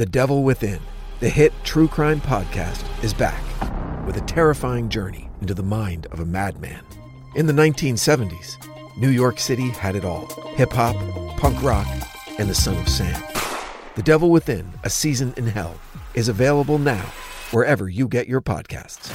The Devil Within, the hit true crime podcast, is back with a terrifying journey into the mind of a madman. In the 1970s, New York City had it all hip hop, punk rock, and the Son of Sam. The Devil Within, a season in hell, is available now wherever you get your podcasts.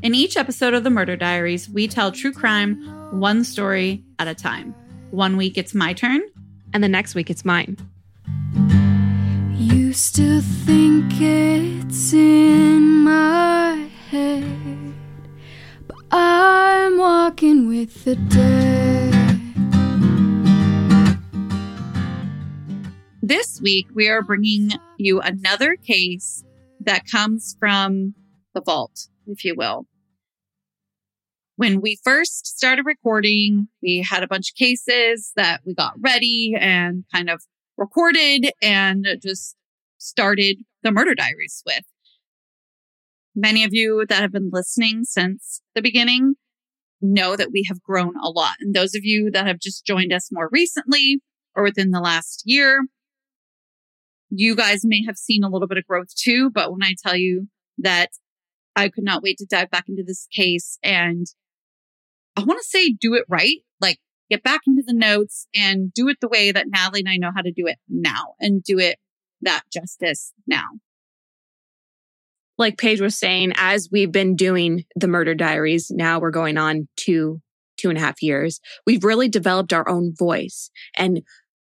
In each episode of the Murder Diaries, we tell true crime one story at a time. One week it's my turn, and the next week it's mine. You still think it's in my head, but I'm walking with the dead. This week, we are bringing you another case that comes from the vault, if you will. When we first started recording, we had a bunch of cases that we got ready and kind of recorded and just started the murder diaries with. Many of you that have been listening since the beginning know that we have grown a lot. And those of you that have just joined us more recently or within the last year, you guys may have seen a little bit of growth too. But when I tell you that I could not wait to dive back into this case and I want to say do it right, like get back into the notes and do it the way that Natalie and I know how to do it now and do it that justice now. Like Paige was saying, as we've been doing the murder diaries, now we're going on two, two and a half years. We've really developed our own voice and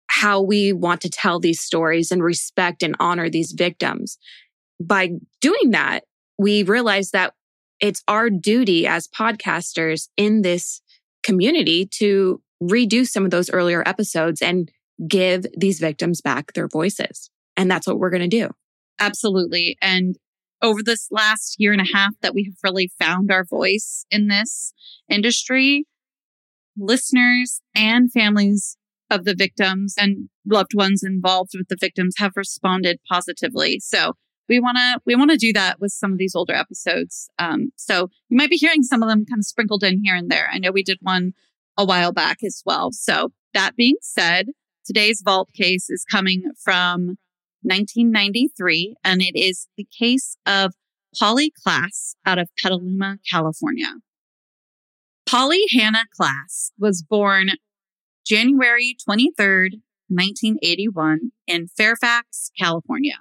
how we want to tell these stories and respect and honor these victims. By doing that, we realize that it's our duty as podcasters in this community to redo some of those earlier episodes and give these victims back their voices. And that's what we're going to do. Absolutely. And over this last year and a half that we have really found our voice in this industry, listeners and families of the victims and loved ones involved with the victims have responded positively. So we want to we want to do that with some of these older episodes. Um, so you might be hearing some of them kind of sprinkled in here and there. I know we did one a while back as well. So that being said, today's vault case is coming from 1993, and it is the case of Polly Klaas out of Petaluma, California. Polly Hannah Klaas was born January 23rd, 1981 in Fairfax, California.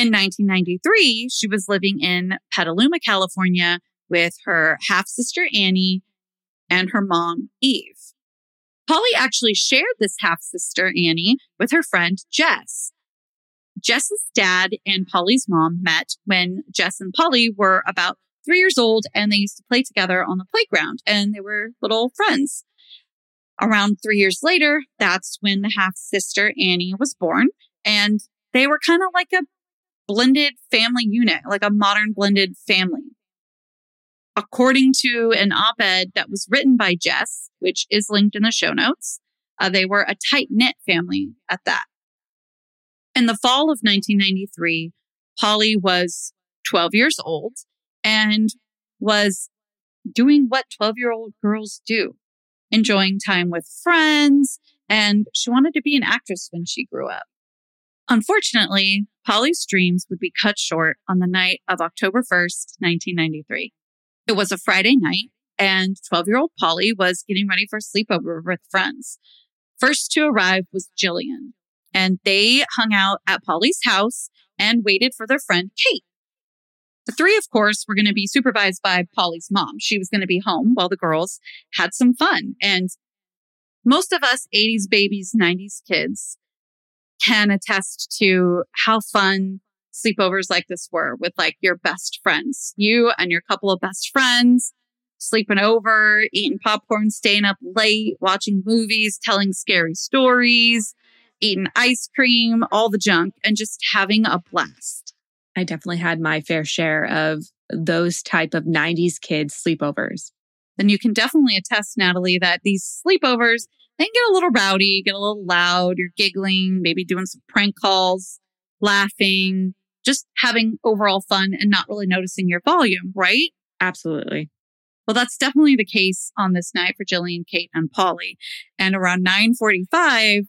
In 1993, she was living in Petaluma, California with her half sister Annie and her mom Eve. Polly actually shared this half sister Annie with her friend Jess. Jess's dad and Polly's mom met when Jess and Polly were about three years old and they used to play together on the playground and they were little friends. Around three years later, that's when the half sister Annie was born and they were kind of like a blended family unit, like a modern blended family. According to an op ed that was written by Jess, which is linked in the show notes, uh, they were a tight knit family at that. In the fall of 1993, Polly was 12 years old and was doing what 12 year old girls do, enjoying time with friends. And she wanted to be an actress when she grew up. Unfortunately, Polly's dreams would be cut short on the night of October 1st, 1993. It was a Friday night, and 12 year old Polly was getting ready for a sleepover with friends. First to arrive was Jillian. and they hung out at Polly's house and waited for their friend Kate. The three, of course, were going to be supervised by Polly's mom. She was going to be home while the girls had some fun. And most of us 80s babies, 90s kids can attest to how fun sleepovers like this were with like your best friends, you and your couple of best friends sleeping over, eating popcorn, staying up late, watching movies, telling scary stories, eating ice cream, all the junk, and just having a blast. I definitely had my fair share of those type of 90s kids sleepovers. Then you can definitely attest, Natalie, that these sleepovers, can get a little rowdy, get a little loud. You're giggling, maybe doing some prank calls, laughing, just having overall fun and not really noticing your volume, right? Absolutely. Well, that's definitely the case on this night for Jillian, Kate, and Polly. And around 945,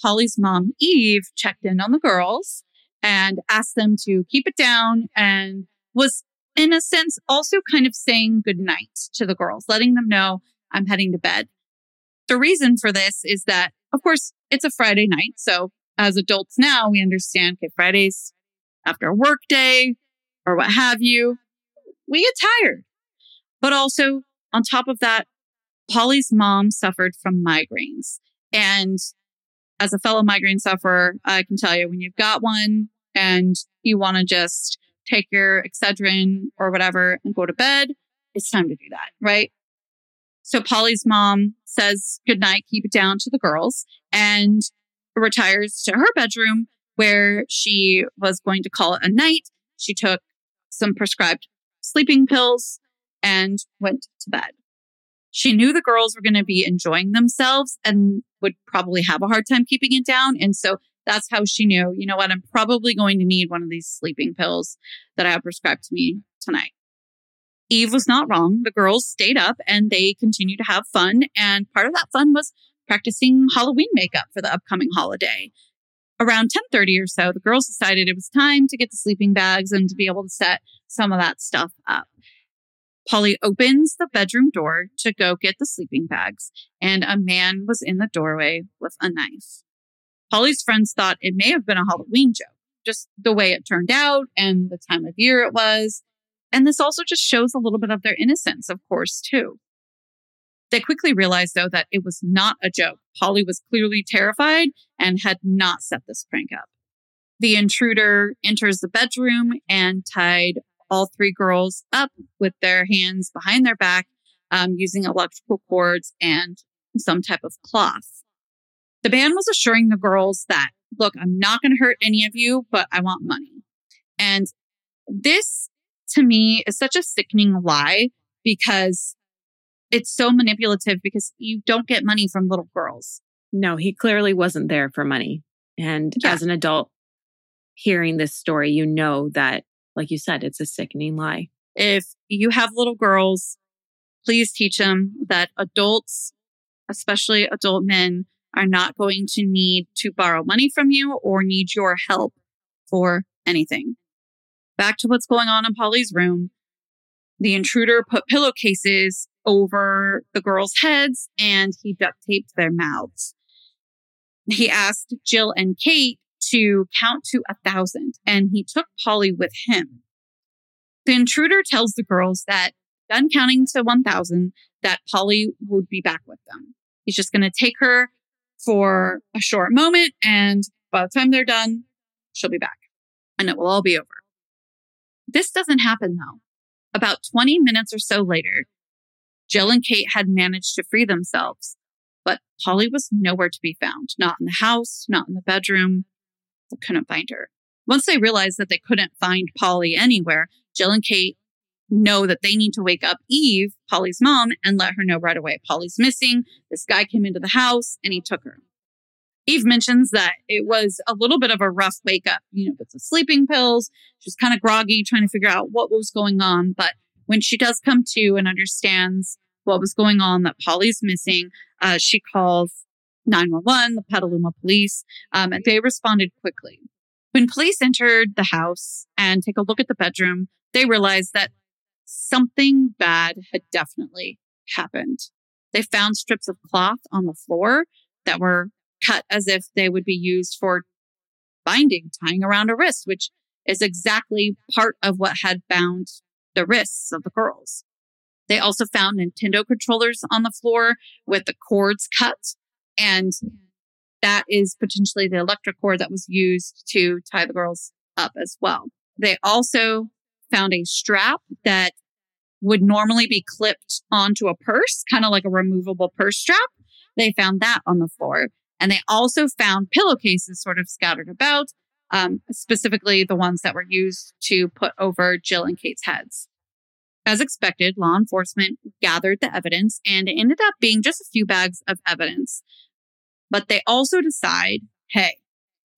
Polly's mom, Eve, checked in on the girls and asked them to keep it down and was in a sense also kind of saying goodnight to the girls, letting them know I'm heading to bed. The reason for this is that, of course, it's a Friday night. So as adults now, we understand, okay, Fridays after a work day or what have you, we get tired. But also on top of that, Polly's mom suffered from migraines. And as a fellow migraine sufferer, I can tell you when you've got one and you want to just take your Excedrin or whatever and go to bed, it's time to do that, right? So Polly's mom says goodnight, keep it down to the girls and retires to her bedroom where she was going to call it a night. She took some prescribed sleeping pills and went to bed. She knew the girls were going to be enjoying themselves and would probably have a hard time keeping it down. And so that's how she knew, you know what, I'm probably going to need one of these sleeping pills that I have prescribed to me tonight. Eve was not wrong. The girls stayed up and they continued to have fun. And part of that fun was practicing Halloween makeup for the upcoming holiday. Around 10:30 or so, the girls decided it was time to get the sleeping bags and to be able to set some of that stuff up. Polly opens the bedroom door to go get the sleeping bags, and a man was in the doorway with a knife. Polly's friends thought it may have been a Halloween joke, just the way it turned out and the time of year it was. And this also just shows a little bit of their innocence, of course, too. They quickly realized, though, that it was not a joke. Polly was clearly terrified and had not set this prank up. The intruder enters the bedroom and tied all three girls up with their hands behind their back um, using electrical cords and some type of cloth. The man was assuring the girls that, look, I'm not going to hurt any of you, but I want money. And this to me is such a sickening lie because it's so manipulative because you don't get money from little girls. No, he clearly wasn't there for money. And yeah. as an adult hearing this story, you know that like you said, it's a sickening lie. If you have little girls, please teach them that adults, especially adult men, are not going to need to borrow money from you or need your help for anything. Back to what's going on in Polly's room. The intruder put pillowcases over the girls' heads and he duct taped their mouths. He asked Jill and Kate to count to a thousand and he took Polly with him. The intruder tells the girls that done counting to 1000 that Polly would be back with them. He's just going to take her for a short moment and by the time they're done, she'll be back and it will all be over. This doesn't happen though. About 20 minutes or so later, Jill and Kate had managed to free themselves, but Polly was nowhere to be found. Not in the house, not in the bedroom, They couldn't find her. Once they realized that they couldn't find Polly anywhere, Jill and Kate know that they need to wake up Eve, Polly's mom, and let her know right away. Polly's missing. This guy came into the house and he took her. Eve mentions that it was a little bit of a rough wake up, you know, with the sleeping pills. She was kind of groggy, trying to figure out what was going on. But when she does come to and understands what was going on, that Polly's missing, uh, she calls 911, the Petaluma police, um, and they responded quickly. When police entered the house and take a look at the bedroom, they realized that something bad had definitely happened. They found strips of cloth on the floor that were cut as if they would be used for binding tying around a wrist, which is exactly part of what had bound the wrists of the girls. They also found Nintendo controllers on the floor with the cords cut. And that is potentially the electric cord that was used to tie the girls up as well. They also found a strap that would normally be clipped onto a purse, kind of like a removable purse strap. They found that on the floor. And they also found pillowcases sort of scattered about, um, specifically the ones that were used to put over Jill and Kate's heads. As expected, law enforcement gathered the evidence and it ended up being just a few bags of evidence. But they also decide, hey,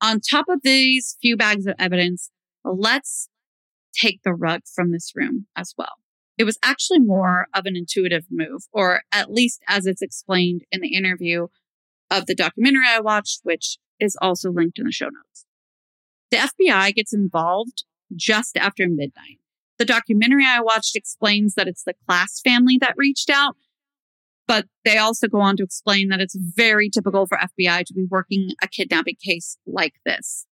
on top of these few bags of evidence, let's take the rug from this room as well. It was actually more of an intuitive move, or at least as it's explained in the interview of the documentary I watched, which is also linked in the show notes. The FBI gets involved just after midnight. The documentary I watched explains that it's the Klaas family that reached out, but they also go on to explain that it's very typical for FBI to be working a kidnapping case like this.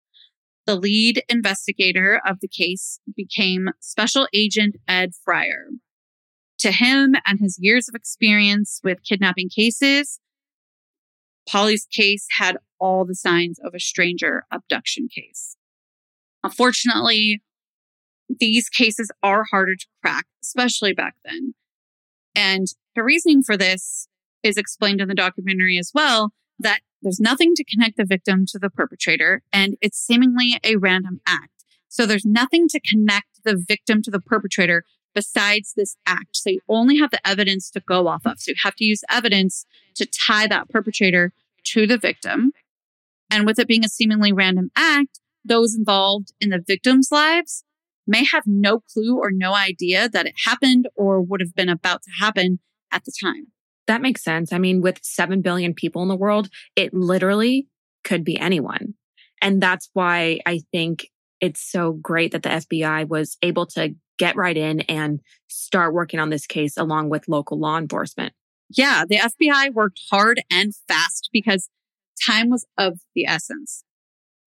The lead investigator of the case became Special Agent Ed Freyer. To him and his years of experience with kidnapping cases, Polly's case had all the signs of a stranger abduction case. Unfortunately, these cases are harder to crack, especially back then. And the reasoning for this is explained in the documentary as well that there's nothing to connect the victim to the perpetrator, and it's seemingly a random act. So there's nothing to connect the victim to the perpetrator besides this act. So you only have the evidence to go off of. So you have to use evidence to tie that perpetrator to the victim. And with it being a seemingly random act, those involved in the victim's lives may have no clue or no idea that it happened or would have been about to happen at the time. That makes sense. I mean, with 7 billion people in the world, it literally could be anyone. And that's why I think it's so great that the FBI was able to get right in and start working on this case along with local law enforcement. Yeah, the FBI worked hard and fast because time was of the essence.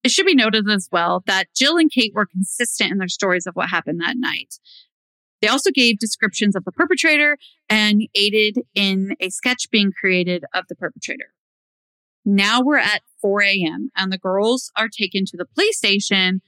It should be noted as well that Jill and Kate were consistent in their stories of what happened that night. They also gave descriptions of the perpetrator and aided in a sketch being created of the perpetrator. Now we're at 4 a.m. and the girls are taken to the police station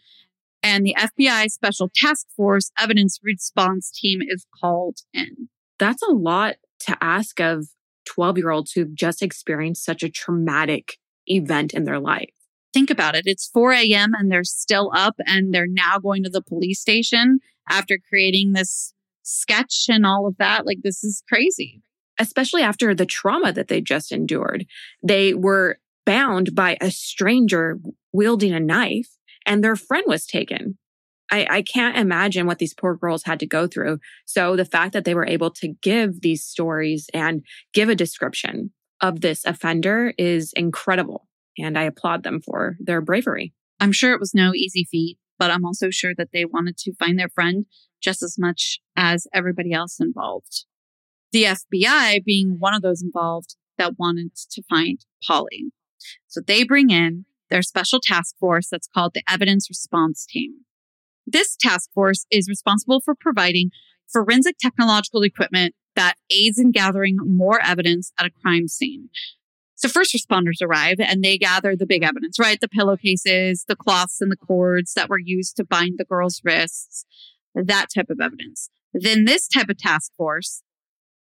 and the FBI Special Task Force Evidence Response Team is called in. That's a lot to ask of 12 year olds who've just experienced such a traumatic event in their life. Think about it. It's 4 a.m. and they're still up and they're now going to the police station after creating this sketch and all of that. Like, this is crazy. Especially after the trauma that they just endured. They were bound by a stranger wielding a knife and their friend was taken. I, I can't imagine what these poor girls had to go through. So the fact that they were able to give these stories and give a description of this offender is incredible. And I applaud them for their bravery. I'm sure it was no easy feat, but I'm also sure that they wanted to find their friend just as much as everybody else involved. The FBI being one of those involved that wanted to find Polly. So they bring in their special task force that's called the Evidence Response Team. This task force is responsible for providing forensic technological equipment that aids in gathering more evidence at a crime scene. So first responders arrive and they gather the big evidence, right? The pillowcases, the cloths and the cords that were used to bind the girl's wrists, that type of evidence. Then this type of task force,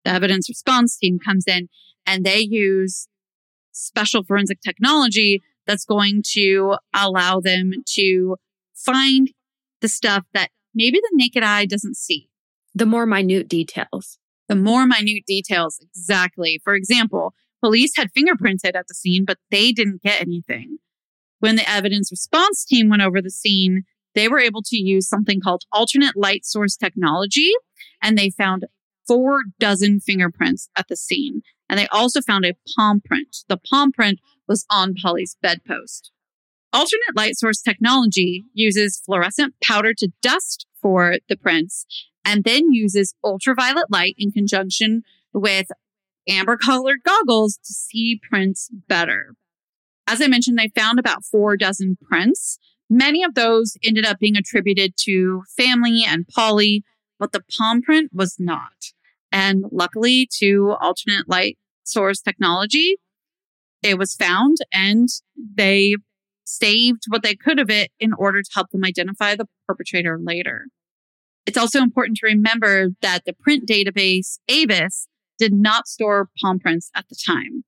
the evidence response team comes in and they use special forensic technology that's going to allow them to find the stuff that maybe the naked eye doesn't see. The more minute details. The more minute details. Exactly. For example, police had fingerprinted at the scene, but they didn't get anything. When the evidence response team went over the scene, they were able to use something called alternate light source technology, and they found four dozen fingerprints at the scene. And they also found a palm print. The palm print was on Polly's bedpost. Alternate light source technology uses fluorescent powder to dust for the prints and then uses ultraviolet light in conjunction with amber colored goggles to see prints better. As I mentioned, they found about four dozen prints, Many of those ended up being attributed to family and Polly, but the palm print was not. And luckily, to alternate light source technology, it was found and they saved what they could of it in order to help them identify the perpetrator later. It's also important to remember that the print database, AFIS, did not store palm prints at the time.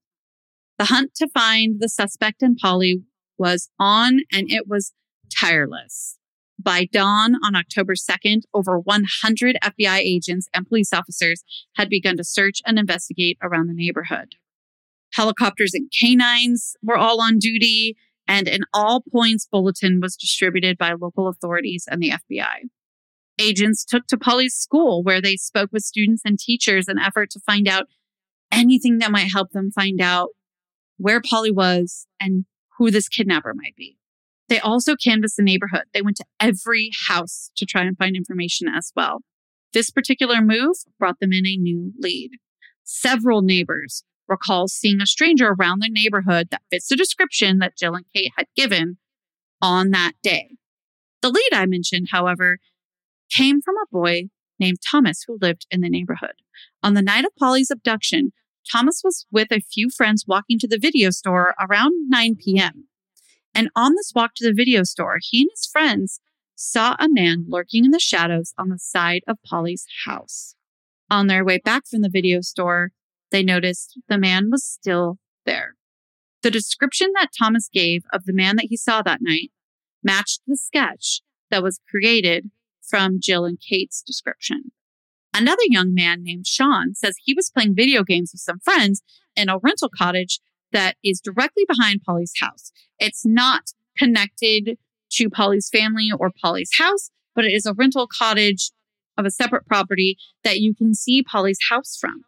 The hunt to find the suspect in Polly was on and it was tireless. By dawn on October 2nd, over 100 FBI agents and police officers had begun to search and investigate around the neighborhood. Helicopters and canines were all on duty, and an all points bulletin was distributed by local authorities and the FBI. Agents took to Polly's school, where they spoke with students and teachers in effort to find out anything that might help them find out where Polly was and who this kidnapper might be. They also canvassed the neighborhood. They went to every house to try and find information as well. This particular move brought them in a new lead. Several neighbors recall seeing a stranger around the neighborhood that fits the description that Jill and Kate had given on that day. The lead I mentioned, however, came from a boy named Thomas who lived in the neighborhood. On the night of Polly's abduction, Thomas was with a few friends walking to the video store around 9 p.m. And on this walk to the video store, he and his friends saw a man lurking in the shadows on the side of Polly's house. On their way back from the video store, they noticed the man was still there. The description that Thomas gave of the man that he saw that night matched the sketch that was created from Jill and Kate's description. Another young man named Sean says he was playing video games with some friends in a rental cottage that is directly behind Polly's house. It's not connected to Polly's family or Polly's house, but it is a rental cottage of a separate property that you can see Polly's house from.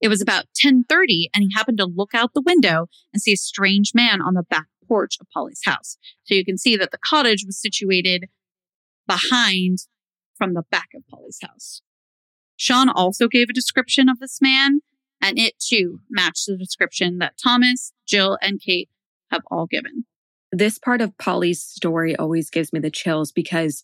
It was about 1030 and he happened to look out the window and see a strange man on the back porch of Polly's house. So you can see that the cottage was situated behind from the back of Polly's house. Sean also gave a description of this man and it too matched the description that Thomas, Jill, and Kate have all given. This part of Polly's story always gives me the chills because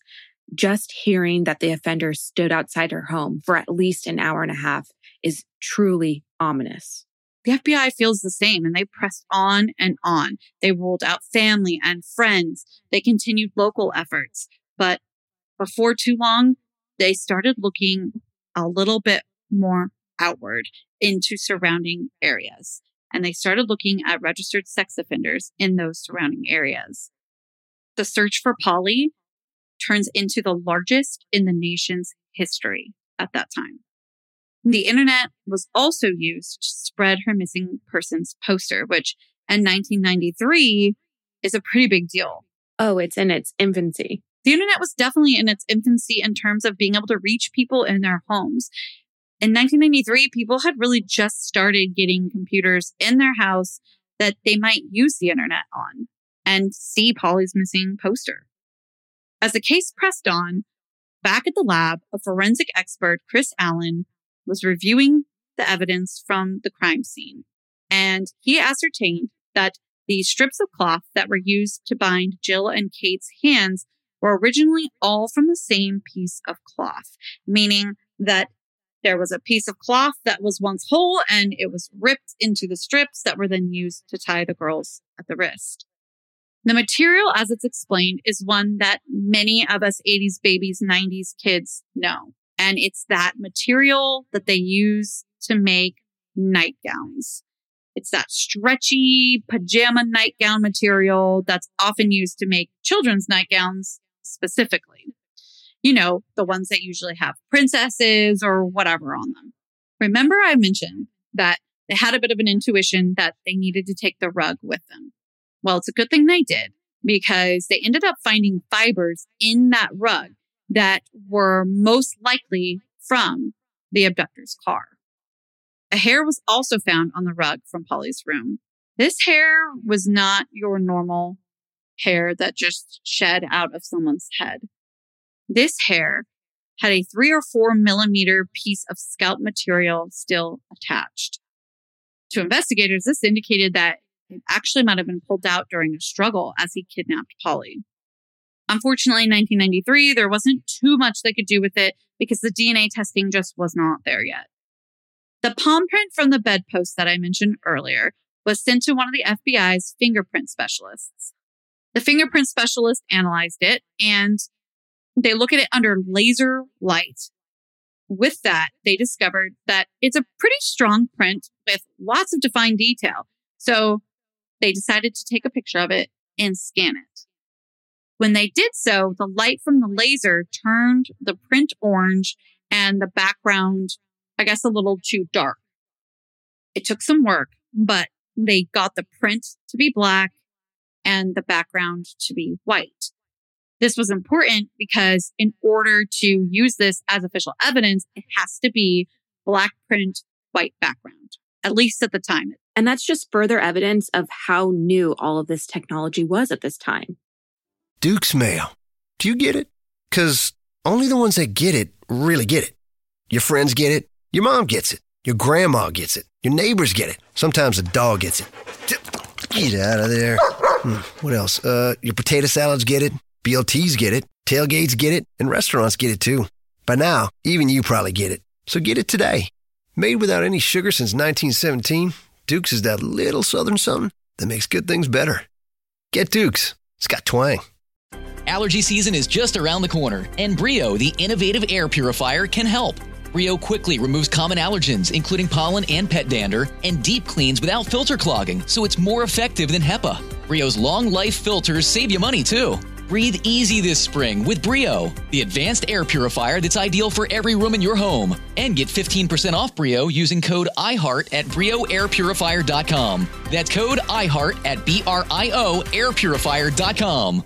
just hearing that the offender stood outside her home for at least an hour and a half is truly ominous. The FBI feels the same and they pressed on and on. They ruled out family and friends. They continued local efforts. But before too long, they started looking a little bit more outward into surrounding areas. And they started looking at registered sex offenders in those surrounding areas. The search for Polly turns into the largest in the nation's history at that time. The internet was also used to spread her missing persons poster, which in 1993 is a pretty big deal. Oh, it's in its infancy. The internet was definitely in its infancy in terms of being able to reach people in their homes. In 1993, people had really just started getting computers in their house that they might use the internet on and see Polly's missing poster. As the case pressed on, back at the lab, a forensic expert, Chris Allen, was reviewing the evidence from the crime scene. And he ascertained that the strips of cloth that were used to bind Jill and Kate's hands were originally all from the same piece of cloth, meaning that there was a piece of cloth that was once whole and it was ripped into the strips that were then used to tie the girls at the wrist. The material, as it's explained, is one that many of us 80s babies, 90s kids know. And it's that material that they use to make nightgowns. It's that stretchy pajama nightgown material that's often used to make children's nightgowns specifically you know, the ones that usually have princesses or whatever on them. Remember, I mentioned that they had a bit of an intuition that they needed to take the rug with them. Well, it's a good thing they did because they ended up finding fibers in that rug that were most likely from the abductor's car. A hair was also found on the rug from Polly's room. This hair was not your normal hair that just shed out of someone's head. This hair had a three or four millimeter piece of scalp material still attached. To investigators, this indicated that it actually might have been pulled out during a struggle as he kidnapped Polly. Unfortunately, in 1993, there wasn't too much they could do with it because the DNA testing just was not there yet. The palm print from the bedpost that I mentioned earlier was sent to one of the FBI's fingerprint specialists. The fingerprint specialist analyzed it and they look at it under laser light. With that, they discovered that it's a pretty strong print with lots of defined detail. So they decided to take a picture of it and scan it. When they did so, the light from the laser turned the print orange and the background, I guess, a little too dark. It took some work, but they got the print to be black and the background to be white. This was important because in order to use this as official evidence, it has to be black print, white background, at least at the time. And that's just further evidence of how new all of this technology was at this time. Duke's Mayo. Do you get it? Because only the ones that get it really get it. Your friends get it. Your mom gets it. Your grandma gets it. Your neighbors get it. Sometimes a dog gets it. Get out of there. Hmm, what else? Uh, your potato salads get it. BLTs get it. Tailgates get it. And restaurants get it too. By now, even you probably get it. So get it today. Made without any sugar since 1917, Duke's is that little southern something that makes good things better. Get Duke's. It's got twang. Allergy season is just around the corner, and Brio, the innovative air purifier, can help. Brio quickly removes common allergens, including pollen and pet dander, and deep cleans without filter clogging, so it's more effective than HEPA. Brio's long life filters save you money too. Breathe easy this spring with Brio, the advanced air purifier that's ideal for every room in your home. And get 15% off Brio using code IHEART at BrioAirPurifier.com. That's code IHEART at B R I O AirPurifier.com.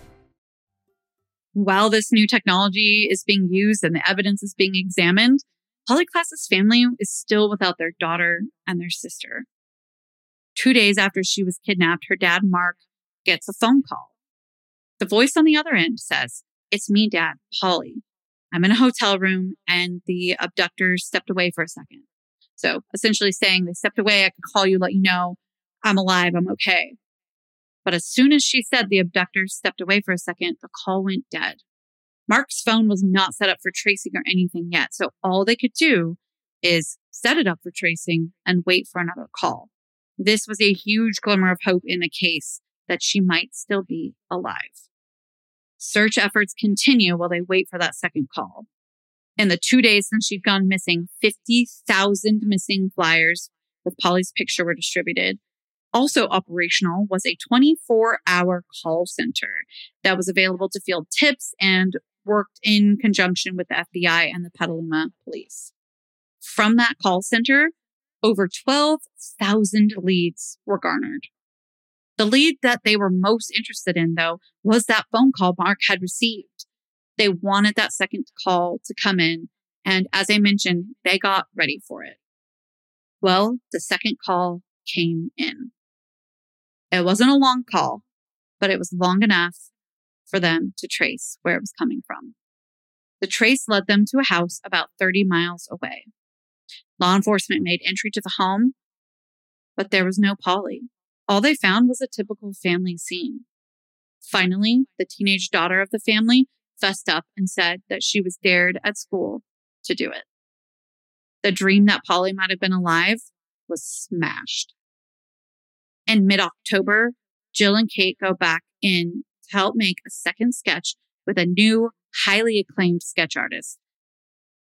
While this new technology is being used and the evidence is being examined, Polly Klaas's family is still without their daughter and their sister. Two days after she was kidnapped, her dad, Mark, gets a phone call. The voice on the other end says, It's me, Dad, Polly. I'm in a hotel room and the abductors stepped away for a second. So essentially saying they stepped away. I could call you, let you know I'm alive. I'm okay. But as soon as she said the abductors stepped away for a second, the call went dead. Mark's phone was not set up for tracing or anything yet. So all they could do is set it up for tracing and wait for another call. This was a huge glimmer of hope in the case that she might still be alive. Search efforts continue while they wait for that second call. In the two days since she'd gone missing, 50,000 missing flyers with Polly's picture were distributed. Also operational was a 24 hour call center that was available to field tips and worked in conjunction with the FBI and the Petaluma police. From that call center, over 12,000 leads were garnered. The lead that they were most interested in, though, was that phone call Mark had received. They wanted that second call to come in. And as I mentioned, they got ready for it. Well, the second call came in. It wasn't a long call, but it was long enough for them to trace where it was coming from. The trace led them to a house about 30 miles away. Law enforcement made entry to the home, but there was no Polly. All they found was a typical family scene. Finally, the teenage daughter of the family fessed up and said that she was dared at school to do it. The dream that Polly might have been alive was smashed. In mid October, Jill and Kate go back in to help make a second sketch with a new, highly acclaimed sketch artist.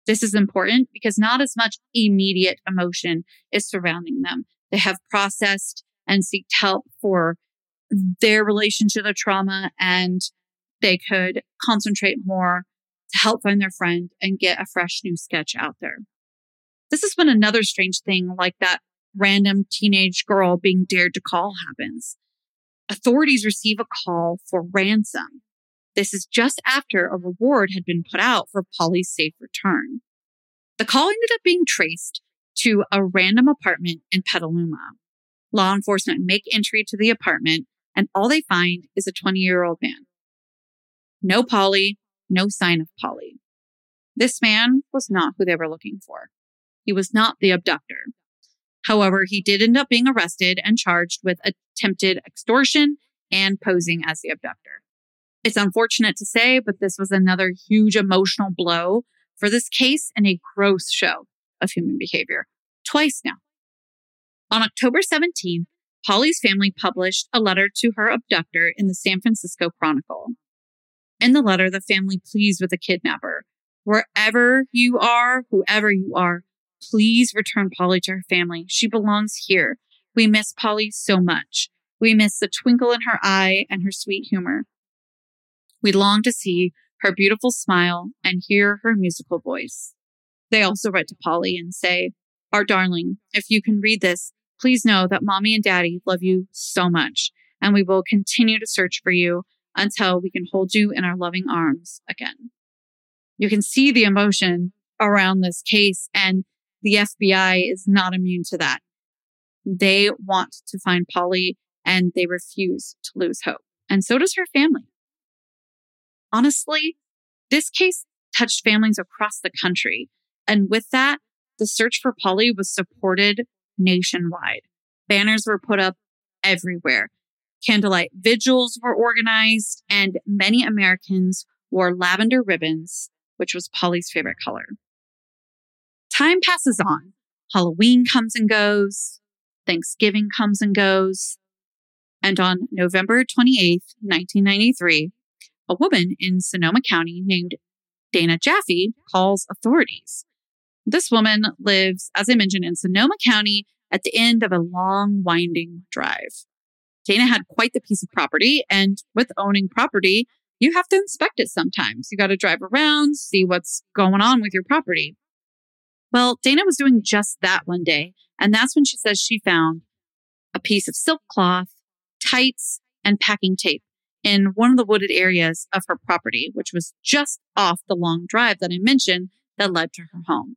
This is important because not as much immediate emotion is surrounding them. They have processed and seeked help for their relationship to trauma and they could concentrate more to help find their friend and get a fresh new sketch out there. This has been another strange thing like that random teenage girl being dared to call happens. Authorities receive a call for ransom. This is just after a reward had been put out for Polly's safe return. The call ended up being traced to a random apartment in Petaluma. Law enforcement make entry to the apartment and all they find is a 20 year old man. No Polly, no sign of Polly. This man was not who they were looking for. He was not the abductor. However, he did end up being arrested and charged with attempted extortion and posing as the abductor. It's unfortunate to say, but this was another huge emotional blow for this case and a gross show of human behavior. Twice now. On October 17th, Polly's family published a letter to her abductor in the San Francisco Chronicle. In the letter, the family pleads with the kidnapper. Wherever you are, whoever you are, please return Polly to her family. She belongs here. We miss Polly so much. We miss the twinkle in her eye and her sweet humor. We long to see her beautiful smile and hear her musical voice. They also write to Polly and say, Our darling, if you can read this, please know that mommy and daddy love you so much, and we will continue to search for you until we can hold you in our loving arms again. You can see the emotion around this case, and the FBI is not immune to that. They want to find Polly and they refuse to lose hope. And so does her family. Honestly, this case touched families across the country. And with that, the search for Polly was supported nationwide. Banners were put up everywhere. Candlelight vigils were organized, and many Americans wore lavender ribbons, which was Polly's favorite color. Time passes on. Halloween comes and goes. Thanksgiving comes and goes. And on November 28th, 1993, a woman in Sonoma County named Dana Jaffe calls authorities. This woman lives, as I mentioned, in Sonoma County at the end of a long, winding drive. Dana had quite the piece of property, and with owning property, you have to inspect it sometimes. You got to drive around, see what's going on with your property. Well, Dana was doing just that one day, and that's when she says she found a piece of silk cloth, tights, and packing tape in one of the wooded areas of her property, which was just off the long drive that I mentioned that led to her home.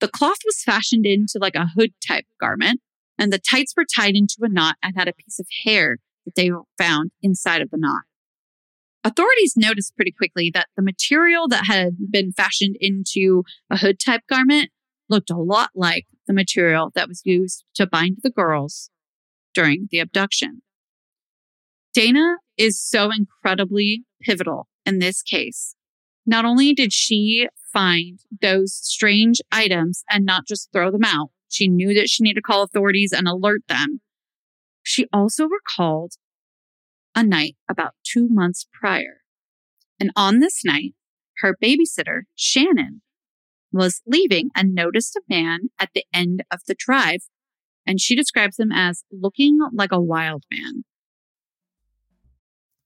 The cloth was fashioned into like a hood type garment, and the tights were tied into a knot and had a piece of hair that they found inside of the knot. Authorities noticed pretty quickly that the material that had been fashioned into a hood type garment looked a lot like the material that was used to bind the girls during the abduction. Dana is so incredibly pivotal in this case. Not only did she find those strange items and not just throw them out, she knew that she needed to call authorities and alert them. She also recalled a night about two months prior. And on this night, her babysitter, Shannon, was leaving and noticed a man at the end of the drive. And she describes him as looking like a wild man.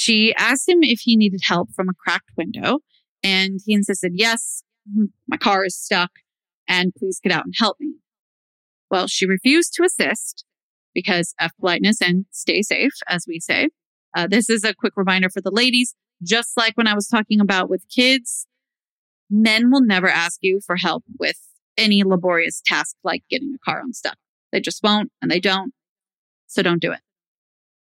She asked him if he needed help from a cracked window, and he insisted, Yes, my car is stuck, and please get out and help me. Well, she refused to assist because F politeness and stay safe, as we say. Uh, this is a quick reminder for the ladies. Just like when I was talking about with kids, men will never ask you for help with any laborious task like getting a car unstuck. They just won't and they don't. So don't do it.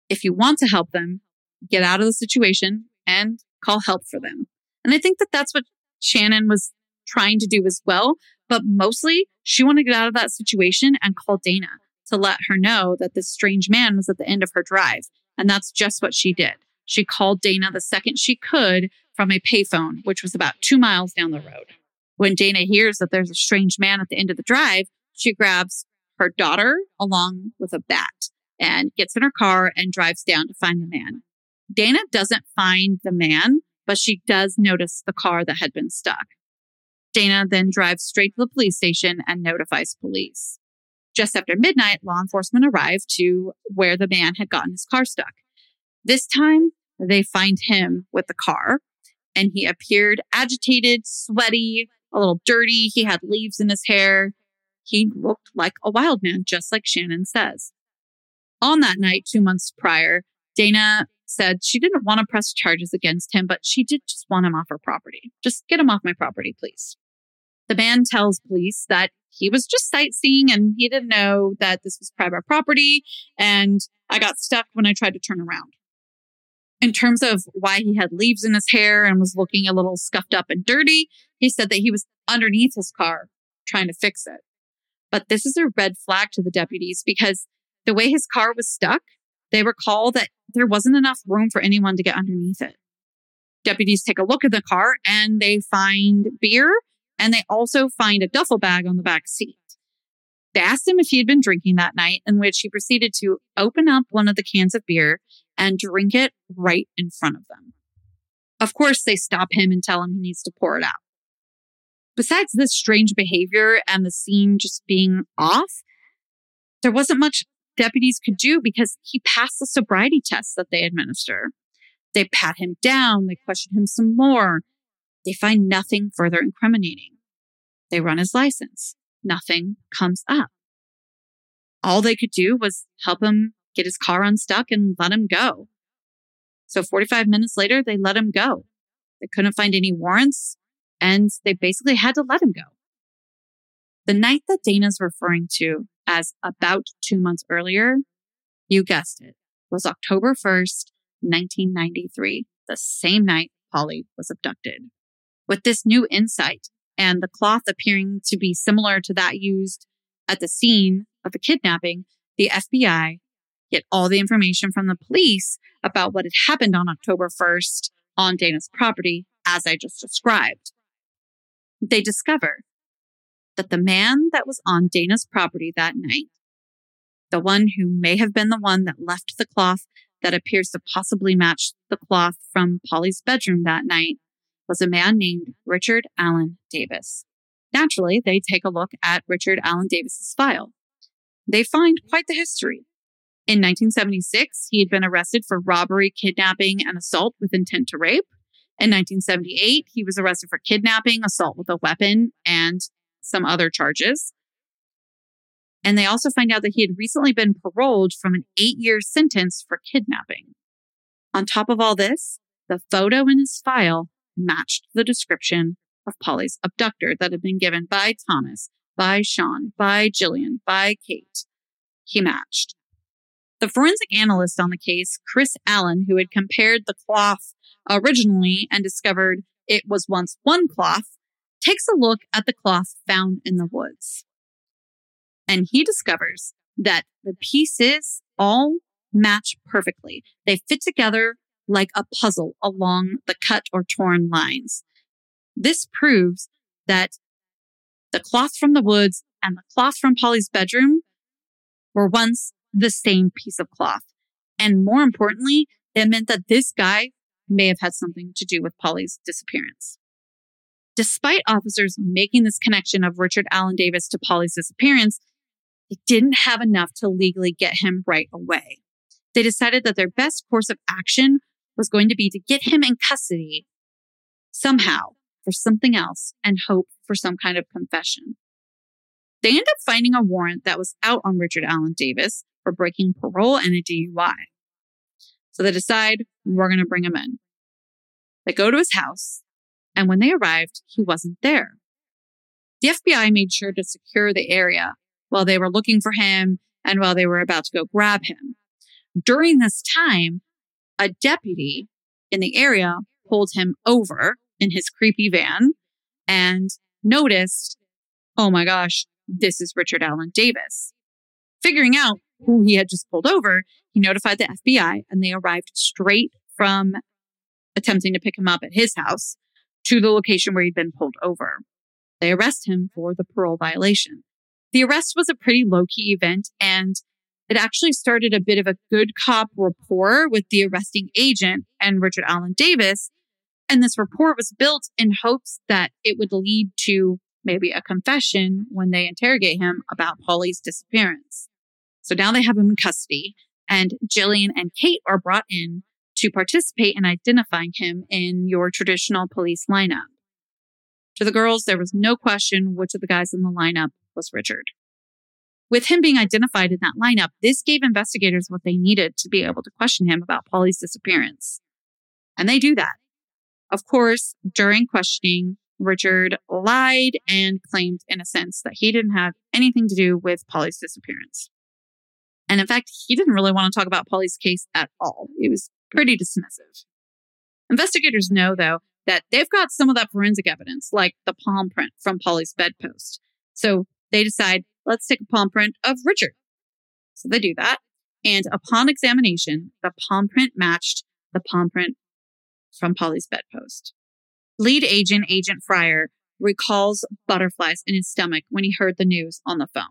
If you want to help them, get out of the situation and call help for them. And I think that that's what Shannon was trying to do as well. But mostly she wanted to get out of that situation and call Dana to let her know that this strange man was at the end of her drive. And that's just what she did. She called Dana the second she could from a payphone, which was about two miles down the road. When Dana hears that there's a strange man at the end of the drive, she grabs her daughter along with a bat and gets in her car and drives down to find the man. Dana doesn't find the man, but she does notice the car that had been stuck. Dana then drives straight to the police station and notifies police. Just after midnight, law enforcement arrived to where the man had gotten his car stuck. This time, they find him with the car, and he appeared agitated, sweaty, a little dirty. He had leaves in his hair. He looked like a wild man, just like Shannon says. On that night, two months prior, Dana said she didn't want to press charges against him, but she did just want him off her property. Just get him off my property, please. The man tells police that he was just sightseeing and he didn't know that this was private property. And I got stuck when I tried to turn around. In terms of why he had leaves in his hair and was looking a little scuffed up and dirty, he said that he was underneath his car trying to fix it. But this is a red flag to the deputies because the way his car was stuck, they recall that there wasn't enough room for anyone to get underneath it. Deputies take a look at the car and they find beer and they also find a duffel bag on the back seat. They asked him if he had been drinking that night, in which he proceeded to open up one of the cans of beer and drink it right in front of them. Of course, they stop him and tell him he needs to pour it out. Besides this strange behavior and the scene just being off, there wasn't much deputies could do because he passed the sobriety tests that they administer. They pat him down, they question him some more. They find nothing further incriminating. They run his license. Nothing comes up. All they could do was help him get his car unstuck and let him go. So 45 minutes later, they let him go. They couldn't find any warrants and they basically had to let him go. The night that Dana's referring to as about two months earlier, you guessed it, was October 1st, 1993, the same night Polly was abducted. With this new insight and the cloth appearing to be similar to that used at the scene of the kidnapping, the FBI get all the information from the police about what had happened on October 1st on Dana's property, as I just described. They discover that the man that was on Dana's property that night, the one who may have been the one that left the cloth that appears to possibly match the cloth from Polly's bedroom that night, was a man named Richard Allen Davis. Naturally, they take a look at Richard Allen Davis's file. They find quite the history. In 1976, he had been arrested for robbery, kidnapping, and assault with intent to rape. In 1978, he was arrested for kidnapping, assault with a weapon, and some other charges. And they also find out that he had recently been paroled from an eight year sentence for kidnapping. On top of all this, the photo in his file matched the description of Polly's abductor that had been given by Thomas, by Sean, by Jillian, by Kate. He matched. The forensic analyst on the case, Chris Allen, who had compared the cloth originally and discovered it was once one cloth, takes a look at the cloth found in the woods. And he discovers that the pieces all match perfectly. They fit together like a puzzle along the cut or torn lines. This proves that the cloth from the woods and the cloth from Polly's bedroom were once the same piece of cloth. And more importantly, it meant that this guy may have had something to do with Polly's disappearance. Despite officers making this connection of Richard Allen Davis to Polly's disappearance, they didn't have enough to legally get him right away. They decided that their best course of action was going to be to get him in custody somehow for something else and hope for some kind of confession. They end up finding a warrant that was out on Richard Allen Davis for breaking parole and a DUI. So they decide we're going to bring him in. They go to his house, and when they arrived, he wasn't there. The FBI made sure to secure the area while they were looking for him and while they were about to go grab him. During this time, a deputy in the area pulled him over in his creepy van and noticed, oh my gosh, this is Richard Allen Davis. Figuring out who he had just pulled over, he notified the FBI and they arrived straight from attempting to pick him up at his house to the location where he'd been pulled over. They arrest him for the parole violation. The arrest was a pretty low key event and it actually started a bit of a good cop rapport with the arresting agent and Richard Allen Davis. And this rapport was built in hopes that it would lead to maybe a confession when they interrogate him about Polly's disappearance. So now they have him in custody and Jillian and Kate are brought in to participate in identifying him in your traditional police lineup. To the girls, there was no question which of the guys in the lineup was Richard. With him being identified in that lineup, this gave investigators what they needed to be able to question him about Polly's disappearance. And they do that. Of course, during questioning, Richard lied and claimed innocence that he didn't have anything to do with Polly's disappearance. And in fact, he didn't really want to talk about Polly's case at all. He was pretty dismissive. Investigators know, though, that they've got some of that forensic evidence, like the palm print from Polly's bedpost. So they decide, let's take a palm print of Richard. So they do that. And upon examination, the palm print matched the palm print from Polly's bedpost. Lead agent, Agent Freyer, recalls butterflies in his stomach when he heard the news on the phone.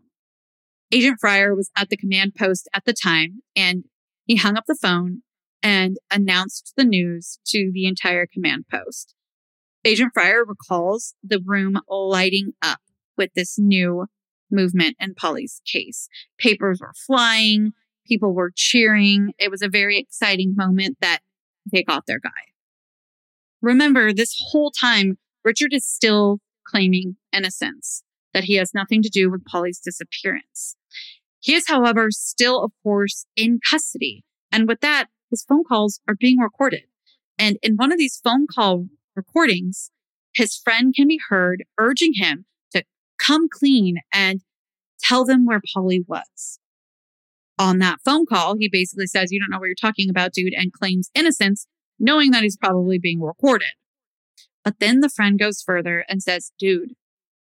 Agent Freyer was at the command post at the time and he hung up the phone and announced the news to the entire command post. Agent Freyer recalls the room lighting up with this new movement in Polly's case. Papers were flying, people were cheering. It was a very exciting moment that they got their guy. Remember, this whole time, Richard is still claiming innocence, that he has nothing to do with Polly's disappearance. He is, however, still, of course, in custody. And with that, his phone calls are being recorded. And in one of these phone call recordings, his friend can be heard urging him to come clean and tell them where Polly was. On that phone call, he basically says, You don't know what you're talking about, dude, and claims innocence knowing that he's probably being recorded. But then the friend goes further and says, dude,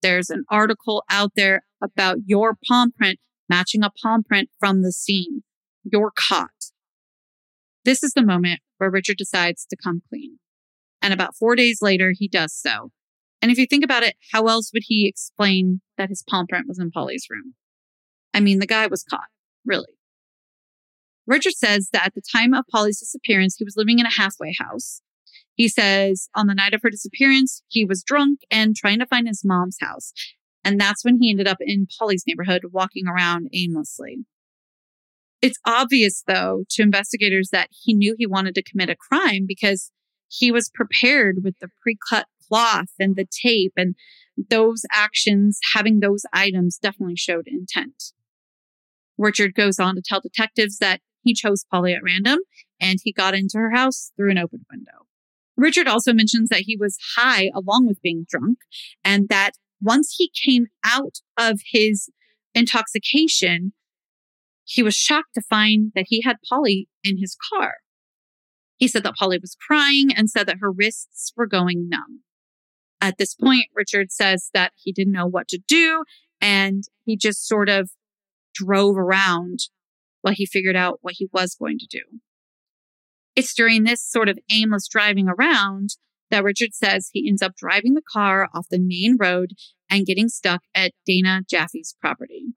there's an article out there about your palm print matching a palm print from the scene. You're caught. This is the moment where Richard decides to come clean. And about four days later, he does so. And if you think about it, how else would he explain that his palm print was in Polly's room? I mean, the guy was caught, really. Richard says that at the time of Polly's disappearance, he was living in a halfway house. He says on the night of her disappearance, he was drunk and trying to find his mom's house. And that's when he ended up in Polly's neighborhood walking around aimlessly. It's obvious, though, to investigators that he knew he wanted to commit a crime because he was prepared with the pre cut cloth and the tape, and those actions, having those items definitely showed intent. Richard goes on to tell detectives that he chose Polly at random and he got into her house through an open window. Richard also mentions that he was high along with being drunk and that once he came out of his intoxication, he was shocked to find that he had Polly in his car. He said that Polly was crying and said that her wrists were going numb. At this point, Richard says that he didn't know what to do and he just sort of drove around while he figured out what he was going to do. It's during this sort of aimless driving around that Richard says he ends up driving the car off the main road and getting stuck at Dana Jaffe's property.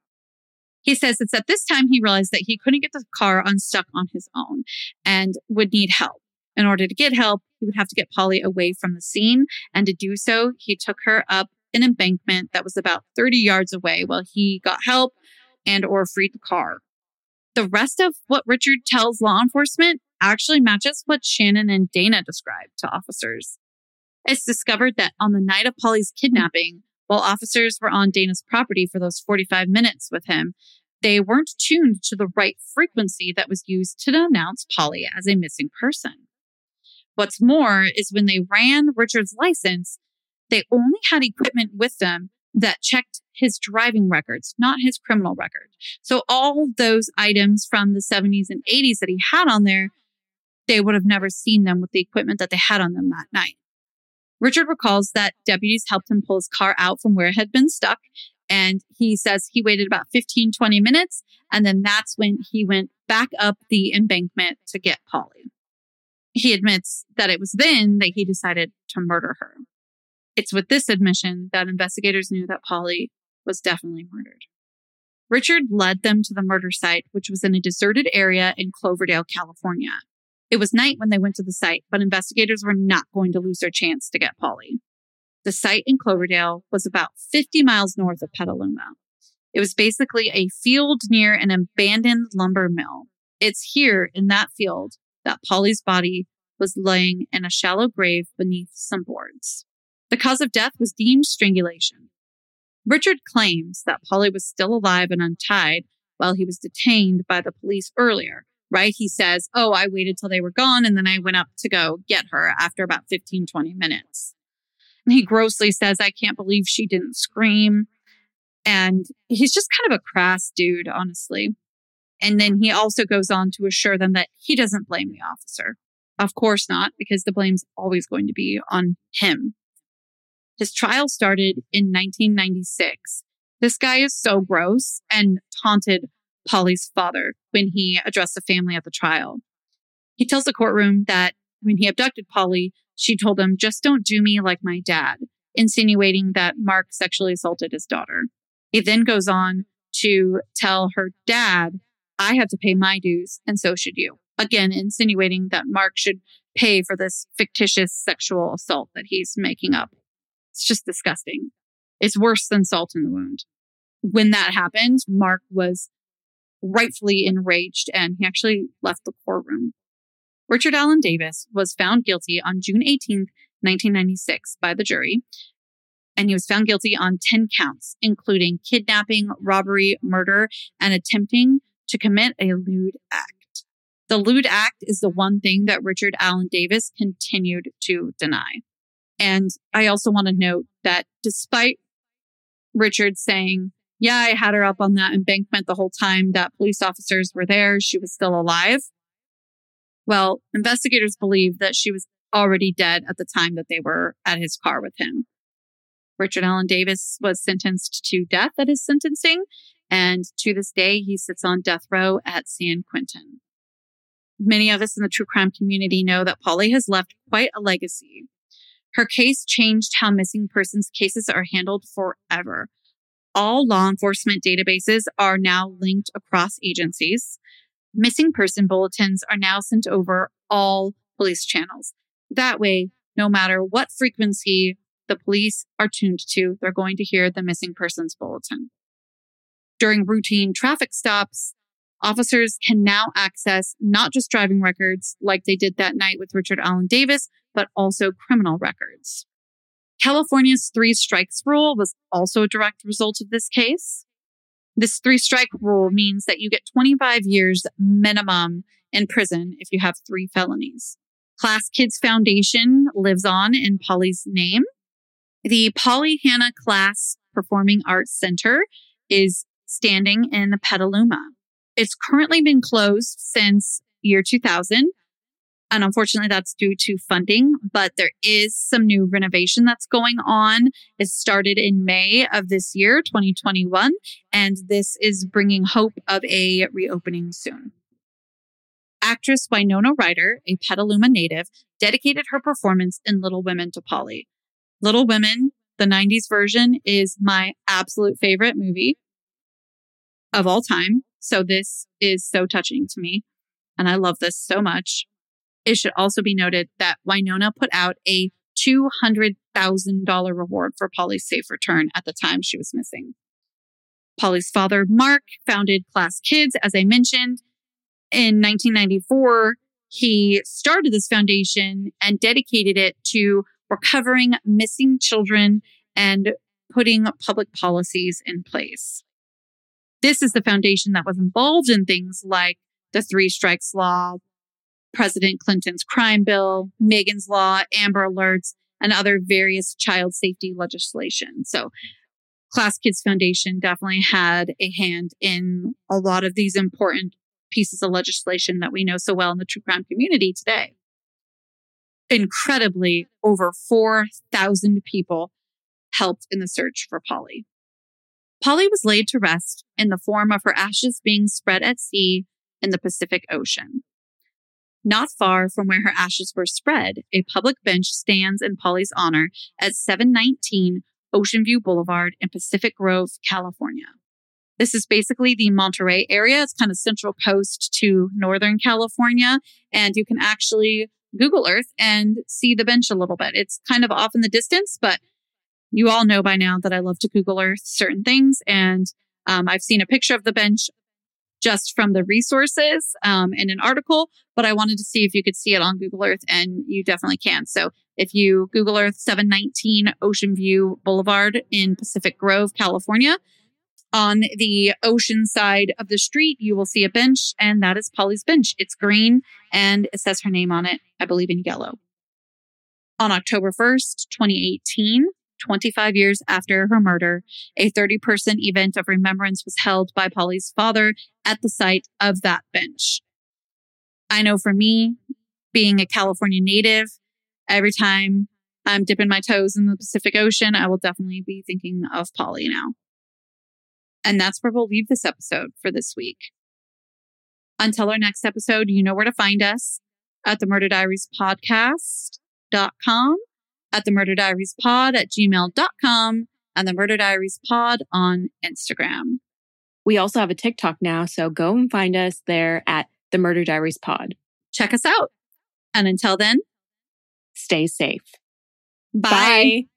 He says it's at this time he realized that he couldn't get the car unstuck on his own and would need help. In order to get help, he would have to get Polly away from the scene. And to do so, he took her up an embankment that was about 30 yards away while he got help and or freed the car. The rest of what Richard tells law enforcement actually matches what Shannon and Dana described to officers. It's discovered that on the night of Polly's kidnapping, while officers were on Dana's property for those 45 minutes with him, they weren't tuned to the right frequency that was used to announce Polly as a missing person. What's more is when they ran Richard's license, they only had equipment with them that checked his driving records, not his criminal record. So all those items from the 70s and 80s that he had on there, they would have never seen them with the equipment that they had on them that night. Richard recalls that deputies helped him pull his car out from where it had been stuck. And he says he waited about 15, 20 minutes. And then that's when he went back up the embankment to get Polly. He admits that it was then that he decided to murder her. It's with this admission that investigators knew that Polly was definitely murdered. Richard led them to the murder site, which was in a deserted area in Cloverdale, California. It was night when they went to the site, but investigators were not going to lose their chance to get Polly. The site in Cloverdale was about 50 miles north of Petaluma. It was basically a field near an abandoned lumber mill. It's here in that field that Polly's body was laying in a shallow grave beneath some boards. The cause of death was deemed strangulation. Richard claims that Polly was still alive and untied while he was detained by the police earlier, right? He says, Oh, I waited till they were gone and then I went up to go get her after about 15, 20 minutes. And he grossly says, I can't believe she didn't scream. And he's just kind of a crass dude, honestly. And then he also goes on to assure them that he doesn't blame the officer. Of course not, because the blame's always going to be on him. His trial started in 1996. This guy is so gross and taunted Polly's father when he addressed the family at the trial. He tells the courtroom that when he abducted Polly, she told him, just don't do me like my dad, insinuating that Mark sexually assaulted his daughter. He then goes on to tell her dad, I have to pay my dues, and so should you. Again, insinuating that Mark should pay for this fictitious sexual assault that he's making up. It's just disgusting. It's worse than salt in the wound. When that happened, Mark was rightfully enraged and he actually left the courtroom. Richard Allen Davis was found guilty on June 18th, 1996 by the jury, and he was found guilty on 10 counts, including kidnapping, robbery, murder, and attempting to commit a lewd act. The lewd act is the one thing that Richard Allen Davis continued to deny. And I also want to note that despite Richard saying, yeah, I had her up on that embankment the whole time that police officers were there. She was still alive. Well, investigators believe that she was already dead at the time that they were at his car with him. Richard Allen Davis was sentenced to death at his sentencing, and to this day, he sits on death row at San Quentin. Many of us in the true crime community know that Polly has left quite a legacy. Her case changed how missing persons cases are handled forever. All law enforcement databases are now linked across agencies. Missing person bulletins are now sent over all police channels. That way, no matter what frequency the police are tuned to, they're going to hear the missing persons bulletin. During routine traffic stops, officers can now access not just driving records like they did that night with Richard Allen Davis, but also criminal records. California's three strikes rule was also a direct result of this case. This three strike rule means that you get 25 years minimum in prison if you have three felonies. Klaas Kids Foundation lives on in Polly's name. The Polly Hannah Klaas Performing Arts Center is standing in the Petaluma. It's currently been closed since year 2000 and unfortunately, that's due to funding, but there is some new renovation that's going on. It started in May of this year, 2021, and this is bringing hope of a reopening soon. Actress Winona Ryder, a Petaluma native, dedicated her performance in Little Women to Polly. Little Women, the 90s version, is my absolute favorite movie of all time. So this is so touching to me. And I love this so much. It should also be noted that Winona put out a $200,000 reward for Polly's safe return at the time she was missing. Polly's father, Mark, founded Klaas Kids, as I mentioned. In 1994, he started this foundation and dedicated it to recovering missing children and putting public policies in place. This is the foundation that was involved in things like the three strikes law, President Clinton's crime bill, Megan's Law, Amber Alerts, and other various child safety legislation. So, Klaas Kids Foundation definitely had a hand in a lot of these important pieces of legislation that we know so well in the true crime community today. Incredibly, over 4,000 people helped in the search for Polly. Polly was laid to rest in the form of her ashes being spread at sea in the Pacific Ocean. Not far from where her ashes were spread, a public bench stands in Polly's honor at 719 Ocean View Boulevard in Pacific Grove, California. This is basically the Monterey area. It's kind of central coast to Northern California. And you can actually Google Earth and see the bench a little bit. It's kind of off in the distance, but you all know by now that I love to Google Earth certain things. And um, I've seen a picture of the bench just from the resources um, in an article, but I wanted to see if you could see it on Google Earth, and you definitely can. So If you Google Earth 719 Ocean View Boulevard in Pacific Grove, California, on the ocean side of the street, you will see a bench, and that is Polly's bench. It's green and it says her name on it, I believe in yellow. On October 1st, 2018, 25 years after her murder, a 30 person event of remembrance was held by Polly's father at the site of that bench. I know for me, being a California native, every time I'm dipping my toes in the Pacific Ocean, I will definitely be thinking of Polly now. And that's where we'll leave this episode for this week. Until our next episode, you know where to find us at the Murder Diaries podcast.com, at the Murder Diaries pod at gmail.com, and the Murder Diaries pod on Instagram. We also have a TikTok now, so go and find us there at the Murder Diaries pod. Check us out. And until then, stay safe. Bye. Bye.